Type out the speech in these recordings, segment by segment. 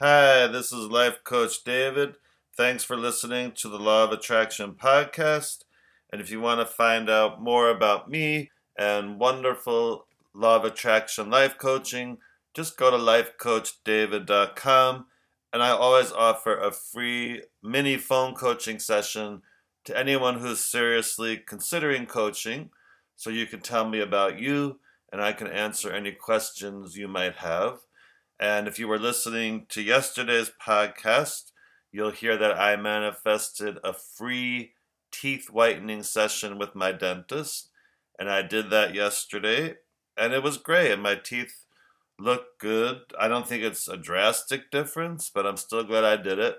Hi, this is Life Coach David. Thanks for listening to the Law of Attraction podcast. And if you want to find out more about me and wonderful Law of Attraction life coaching, just go to lifecoachdavid.com. And I always offer a free mini phone coaching session to anyone who's seriously considering coaching. So you can tell me about you and I can answer any questions you might have. And if you were listening to yesterday's podcast, you'll hear that I manifested a free teeth whitening session with my dentist. And I did that yesterday, and it was great. And my teeth look good. I don't think it's a drastic difference, but I'm still glad I did it.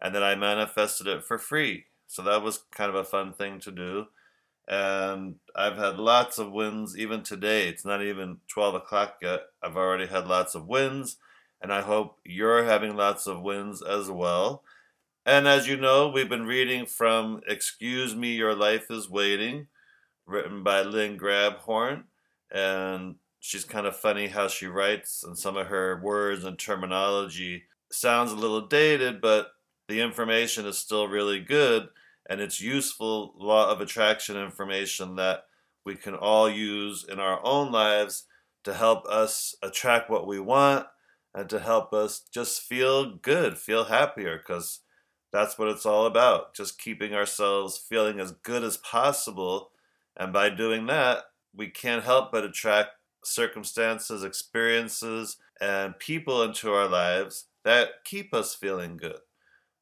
And then I manifested it for free. So that was kind of a fun thing to do. And I've had lots of wins even today. It's not even 12 o'clock yet. I've already had lots of wins, and I hope you're having lots of wins as well. And as you know, we've been reading from Excuse Me, Your Life is Waiting, written by Lynn Grabhorn. And she's kind of funny how she writes, and some of her words and terminology sounds a little dated, but the information is still really good and it's useful law of attraction information that we can all use in our own lives to help us attract what we want and to help us just feel good, feel happier, because that's what it's all about. Just keeping ourselves feeling as good as possible. And by doing that, we can't help but attract circumstances, experiences, and people into our lives that keep us feeling good.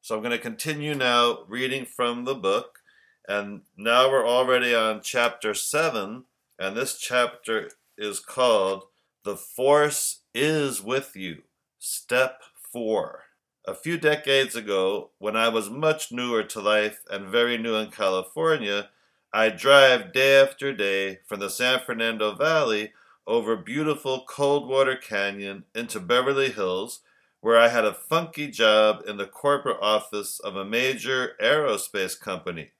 So I'm going to continue now reading from the book. And now we're already on chapter 7. And this chapter is called The Force is With You, Step 4. A few decades ago, when I was much newer to life and very new in California, I drive day after day from the San Fernando Valley over beautiful Coldwater Canyon into Beverly Hills where I had a funky job in the corporate office of a major aerospace company.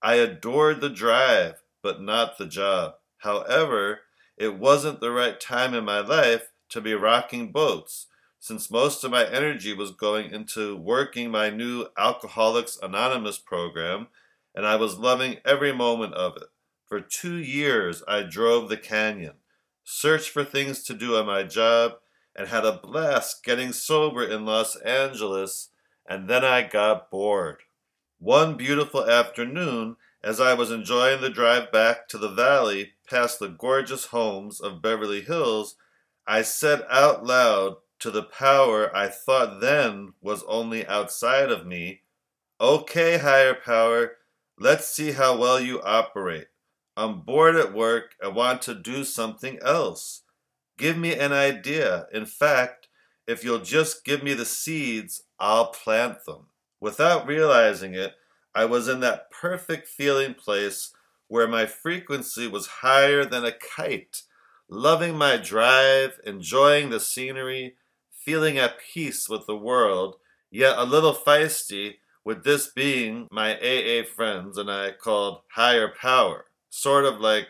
I adored the drive, but not the job. However, it wasn't the right time in my life to be rocking boats, since most of my energy was going into working my new Alcoholics Anonymous program, and I was loving every moment of it. For two years, I drove the canyon, searched for things to do on my job, and had a blast getting sober in Los Angeles, and then I got bored. One beautiful afternoon, as I was enjoying the drive back to the valley past the gorgeous homes of Beverly Hills, I said out loud to the power I thought then was only outside of me, Okay, higher power, let's see how well you operate. I'm bored at work and want to do something else. Give me an idea. In fact, if you'll just give me the seeds, I'll plant them. Without realizing it, I was in that perfect feeling place where my frequency was higher than a kite, loving my drive, enjoying the scenery, feeling at peace with the world, yet a little feisty with this being my AA friends and I called higher power, sort of like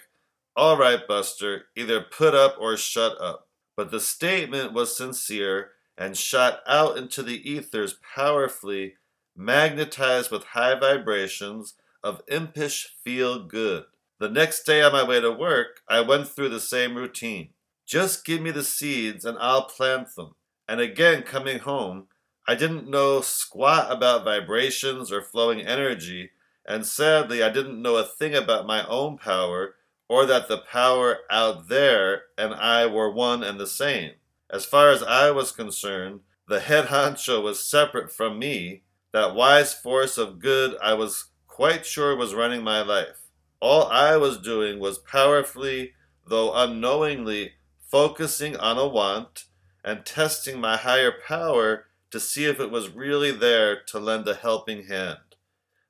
all right, Buster, either put up or shut up. But the statement was sincere and shot out into the ethers powerfully, magnetized with high vibrations of impish feel good. The next day on my way to work, I went through the same routine. Just give me the seeds and I'll plant them. And again, coming home, I didn't know squat about vibrations or flowing energy, and sadly, I didn't know a thing about my own power or that the power out there and I were one and the same. As far as I was concerned, the head honcho was separate from me. That wise force of good I was quite sure was running my life. All I was doing was powerfully, though unknowingly, focusing on a want and testing my higher power to see if it was really there to lend a helping hand.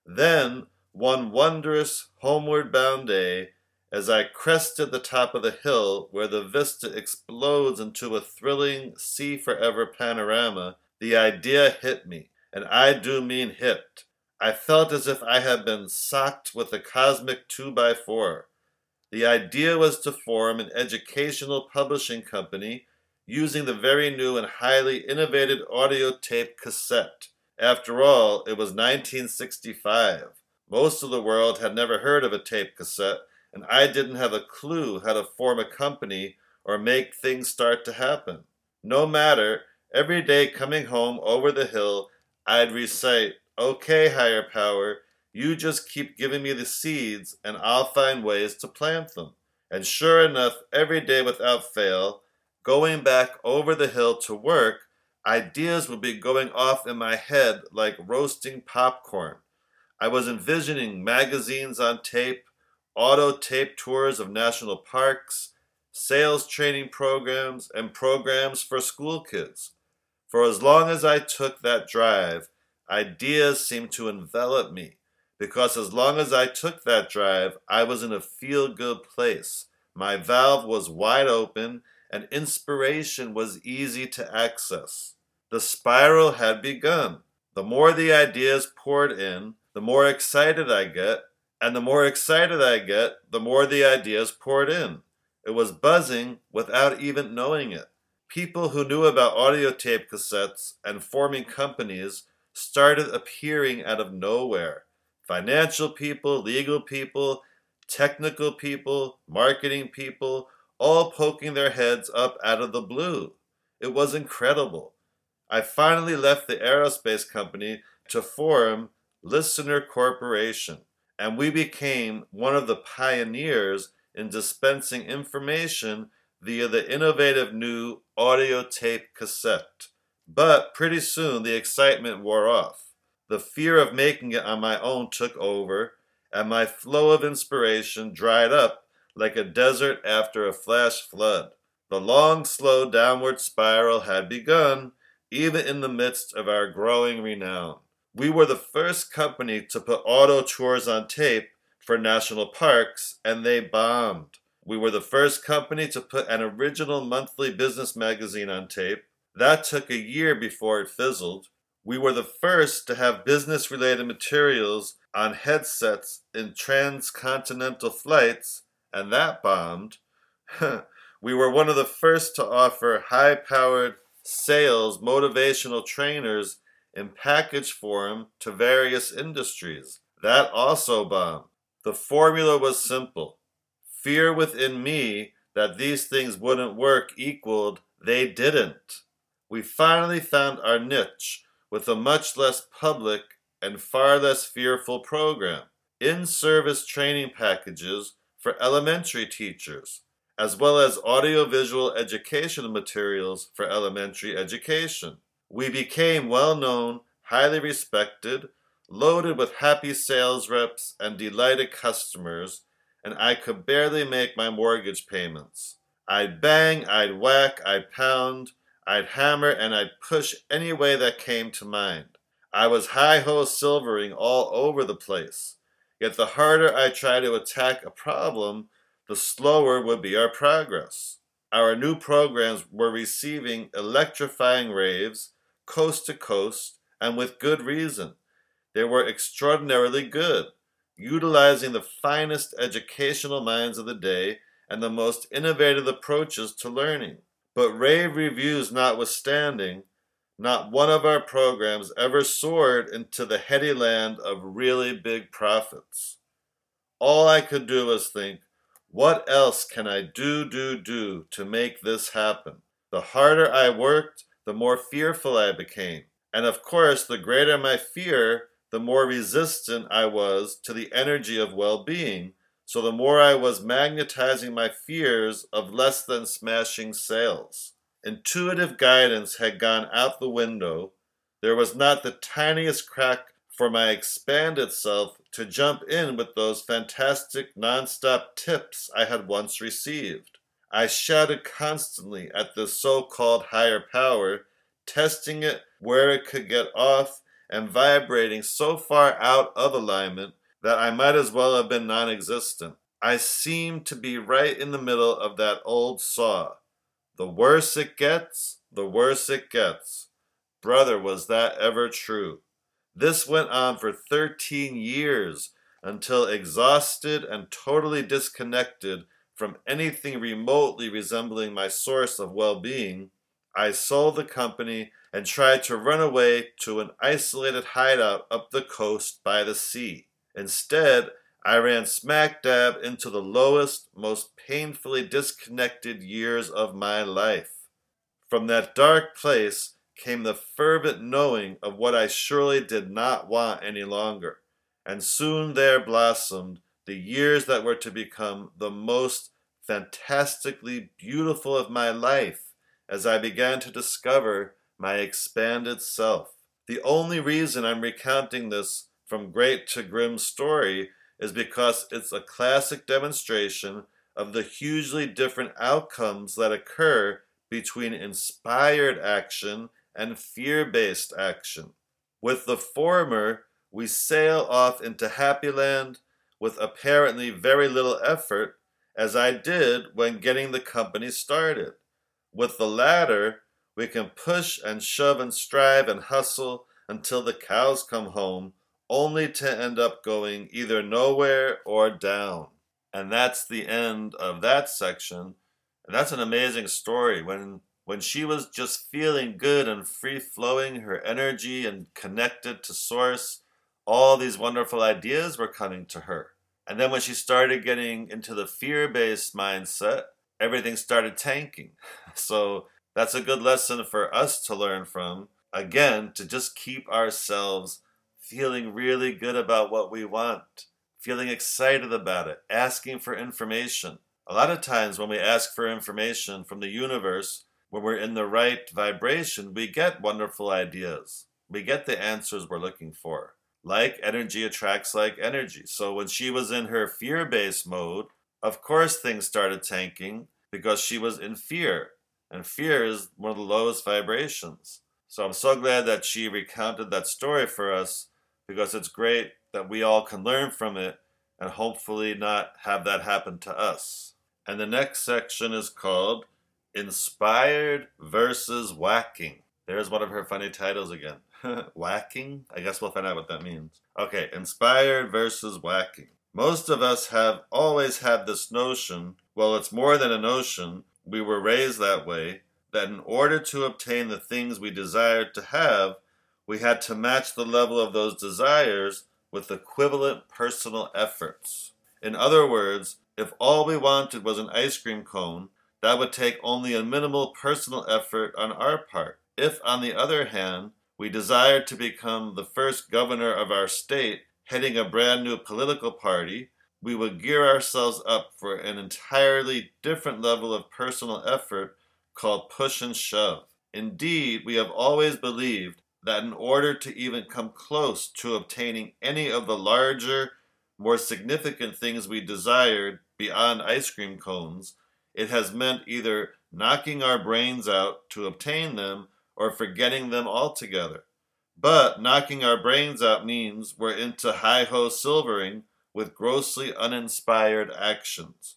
Then, one wondrous homeward bound day, as I crested the top of the hill where the vista explodes into a thrilling see forever panorama, the idea hit me, and I do mean hit. I felt as if I had been socked with a cosmic 2x4. The idea was to form an educational publishing company using the very new and highly innovated audio tape cassette. After all, it was 1965. Most of the world had never heard of a tape cassette, and I didn't have a clue how to form a company or make things start to happen. No matter, every day coming home over the hill, I'd recite, Okay, higher power, you just keep giving me the seeds, and I'll find ways to plant them. And sure enough, every day without fail, going back over the hill to work, ideas would be going off in my head like roasting popcorn. I was envisioning magazines on tape, auto tape tours of national parks, sales training programs, and programs for school kids. For as long as I took that drive, ideas seemed to envelop me. Because as long as I took that drive, I was in a feel good place. My valve was wide open, and inspiration was easy to access. The spiral had begun. The more the ideas poured in, the more excited I get, and the more excited I get, the more the ideas poured in. It was buzzing without even knowing it. People who knew about audio tape cassettes and forming companies started appearing out of nowhere. Financial people, legal people, technical people, marketing people, all poking their heads up out of the blue. It was incredible. I finally left the aerospace company to form Listener Corporation, and we became one of the pioneers in dispensing information via the innovative new audio tape cassette. But pretty soon the excitement wore off. The fear of making it on my own took over, and my flow of inspiration dried up like a desert after a flash flood. The long, slow downward spiral had begun, even in the midst of our growing renown. We were the first company to put auto tours on tape for national parks, and they bombed. We were the first company to put an original monthly business magazine on tape. That took a year before it fizzled. We were the first to have business related materials on headsets in transcontinental flights, and that bombed. we were one of the first to offer high powered sales motivational trainers in package form to various industries. That also bombed. The formula was simple fear within me that these things wouldn't work equaled they didn't. We finally found our niche with a much less public and far less fearful program in service training packages for elementary teachers, as well as audiovisual educational materials for elementary education. We became well known, highly respected, loaded with happy sales reps and delighted customers, and I could barely make my mortgage payments. I'd bang, I'd whack, I'd pound, I'd hammer, and I'd push any way that came to mind. I was high ho silvering all over the place. Yet the harder I tried to attack a problem, the slower would be our progress. Our new programs were receiving electrifying raves, coast to coast, and with good reason. They were extraordinarily good, utilizing the finest educational minds of the day and the most innovative approaches to learning. But rave reviews notwithstanding, not one of our programs ever soared into the heady land of really big profits. All I could do was think, what else can I do, do, do to make this happen? The harder I worked, the more fearful I became. And of course, the greater my fear, the more resistant I was to the energy of well being, so the more I was magnetizing my fears of less than smashing sales. Intuitive guidance had gone out the window. There was not the tiniest crack for my expanded self to jump in with those fantastic nonstop tips I had once received. I shouted constantly at the so called higher power, testing it where it could get off and vibrating so far out of alignment that I might as well have been non existent. I seemed to be right in the middle of that old saw. The worse it gets, the worse it gets. Brother, was that ever true? This went on for 13 years until exhausted and totally disconnected from anything remotely resembling my source of well being, I sold the company and tried to run away to an isolated hideout up the coast by the sea. Instead, I ran smack dab into the lowest, most painfully disconnected years of my life. From that dark place came the fervent knowing of what I surely did not want any longer, and soon there blossomed the years that were to become the most fantastically beautiful of my life as I began to discover my expanded self. The only reason I'm recounting this from great to grim story is because it's a classic demonstration of the hugely different outcomes that occur between inspired action and fear based action. With the former, we sail off into happy land with apparently very little effort, as I did when getting the company started. With the latter, we can push and shove and strive and hustle until the cows come home, only to end up going either nowhere or down. And that's the end of that section. And that's an amazing story. When when she was just feeling good and free flowing, her energy and connected to source, all these wonderful ideas were coming to her. And then when she started getting into the fear based mindset, everything started tanking. So that's a good lesson for us to learn from. Again, to just keep ourselves feeling really good about what we want, feeling excited about it, asking for information. A lot of times when we ask for information from the universe, when we're in the right vibration, we get wonderful ideas. We get the answers we're looking for. Like energy attracts like energy. So when she was in her fear based mode, of course things started tanking because she was in fear and fear is one of the lowest vibrations. So I'm so glad that she recounted that story for us because it's great that we all can learn from it and hopefully not have that happen to us. And the next section is called Inspired versus Whacking. There's one of her funny titles again. whacking? I guess we'll find out what that means. Okay, inspired versus whacking. Most of us have always had this notion, well, it's more than a notion, we were raised that way, that in order to obtain the things we desired to have, we had to match the level of those desires with equivalent personal efforts. In other words, if all we wanted was an ice cream cone, that would take only a minimal personal effort on our part. If, on the other hand, we desired to become the first governor of our state, heading a brand new political party, we would gear ourselves up for an entirely different level of personal effort called push and shove. Indeed, we have always believed that in order to even come close to obtaining any of the larger, more significant things we desired beyond ice cream cones, it has meant either knocking our brains out to obtain them or forgetting them altogether. But knocking our brains out means we're into high ho silvering with grossly uninspired actions.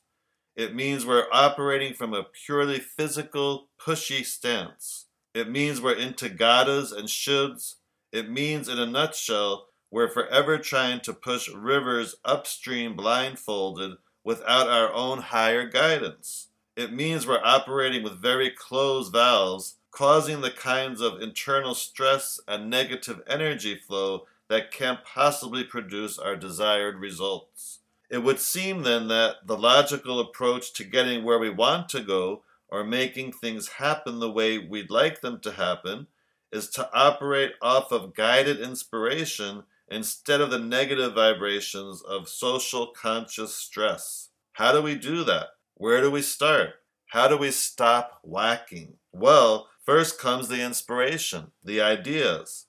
It means we're operating from a purely physical, pushy stance. It means we're into gotta and shoulds. It means, in a nutshell, we're forever trying to push rivers upstream blindfolded without our own higher guidance. It means we're operating with very closed valves, causing the kinds of internal stress and negative energy flow that can't possibly produce our desired results. It would seem then that the logical approach to getting where we want to go or making things happen the way we'd like them to happen is to operate off of guided inspiration instead of the negative vibrations of social conscious stress. How do we do that? Where do we start? How do we stop whacking? Well, first comes the inspiration, the ideas.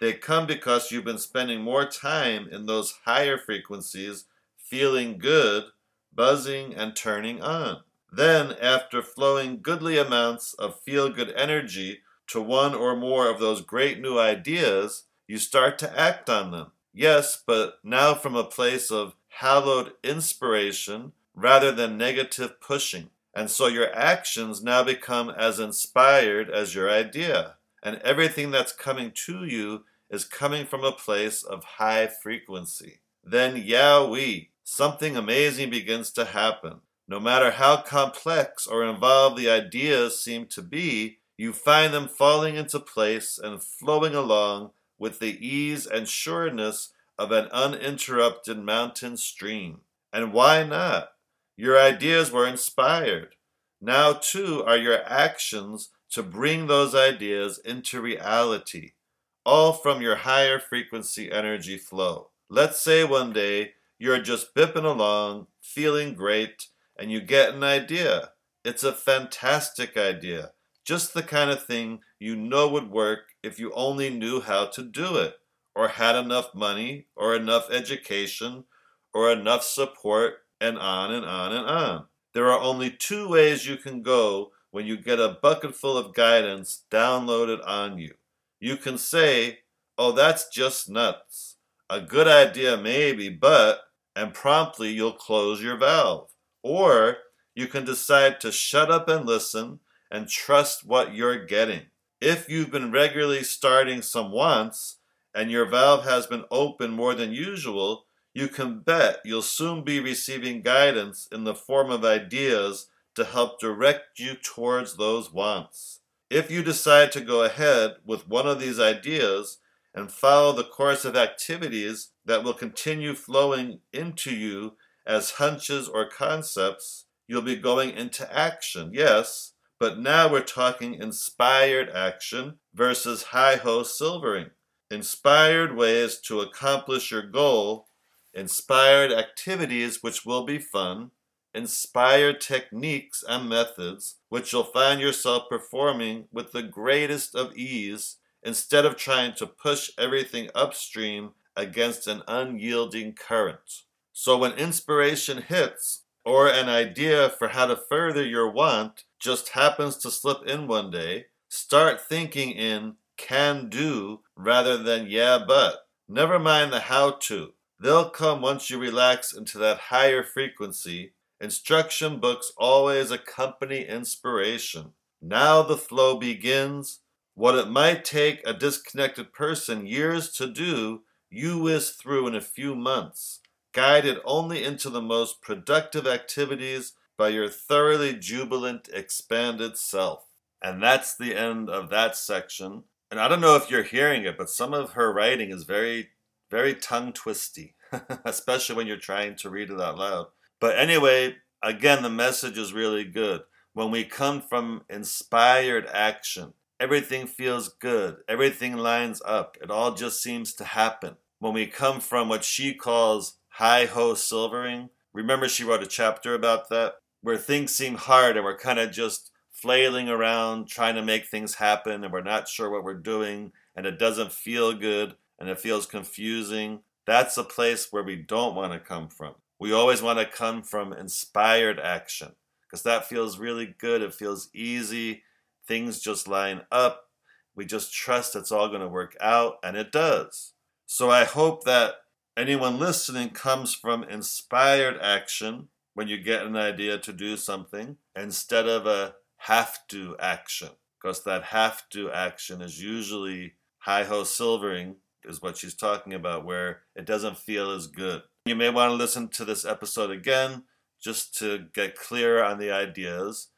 They come because you've been spending more time in those higher frequencies, feeling good, buzzing, and turning on. Then, after flowing goodly amounts of feel good energy to one or more of those great new ideas, you start to act on them. Yes, but now from a place of hallowed inspiration rather than negative pushing. And so your actions now become as inspired as your idea and everything that's coming to you is coming from a place of high frequency. Then, Yahweh, something amazing begins to happen. No matter how complex or involved the ideas seem to be, you find them falling into place and flowing along with the ease and sureness of an uninterrupted mountain stream. And why not? Your ideas were inspired. Now, too, are your actions to bring those ideas into reality, all from your higher frequency energy flow. Let's say one day you're just bipping along, feeling great, and you get an idea. It's a fantastic idea, just the kind of thing you know would work if you only knew how to do it, or had enough money, or enough education, or enough support, and on and on and on. There are only two ways you can go when you get a bucket full of guidance downloaded on you. You can say, Oh, that's just nuts. A good idea, maybe, but, and promptly you'll close your valve. Or you can decide to shut up and listen and trust what you're getting. If you've been regularly starting some wants and your valve has been open more than usual, you can bet you'll soon be receiving guidance in the form of ideas to help direct you towards those wants. If you decide to go ahead with one of these ideas and follow the course of activities that will continue flowing into you as hunches or concepts, you'll be going into action, yes, but now we're talking inspired action versus high ho silvering. Inspired ways to accomplish your goal inspired activities which will be fun, inspired techniques and methods which you'll find yourself performing with the greatest of ease instead of trying to push everything upstream against an unyielding current. So when inspiration hits, or an idea for how to further your want just happens to slip in one day, start thinking in can do rather than yeah but. Never mind the how to. They'll come once you relax into that higher frequency. Instruction books always accompany inspiration. Now the flow begins. What it might take a disconnected person years to do, you whiz through in a few months, guided only into the most productive activities by your thoroughly jubilant, expanded self. And that's the end of that section. And I don't know if you're hearing it, but some of her writing is very very tongue twisty, especially when you're trying to read it out loud. But anyway, again, the message is really good. When we come from inspired action, everything feels good, everything lines up, it all just seems to happen. When we come from what she calls high ho silvering, remember she wrote a chapter about that, where things seem hard and we're kind of just flailing around trying to make things happen and we're not sure what we're doing and it doesn't feel good and it feels confusing, that's a place where we don't want to come from. We always want to come from inspired action because that feels really good. It feels easy. Things just line up. We just trust it's all going to work out, and it does. So I hope that anyone listening comes from inspired action when you get an idea to do something instead of a have to action because that have to action is usually high ho silvering is what she's talking about, where it doesn't feel as good. You may want to listen to this episode again just to get clear on the ideas,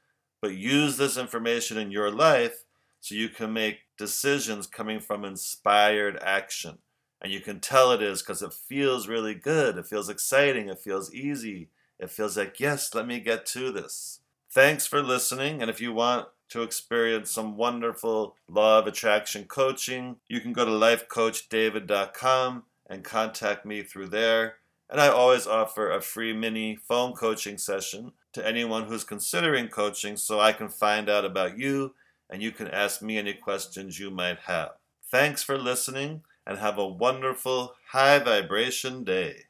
but use this information in your life so you can make decisions coming from inspired action. And you can tell it is because it feels really good. It feels exciting. It feels easy. It feels like, yes, let me get to this. Thanks for listening. And if you want to experience some wonderful law of attraction coaching, you can go to lifecoachdavid.com and contact me through there. And I always offer a free mini phone coaching session to anyone who's considering coaching so I can find out about you and you can ask me any questions you might have. Thanks for listening and have a wonderful high vibration day.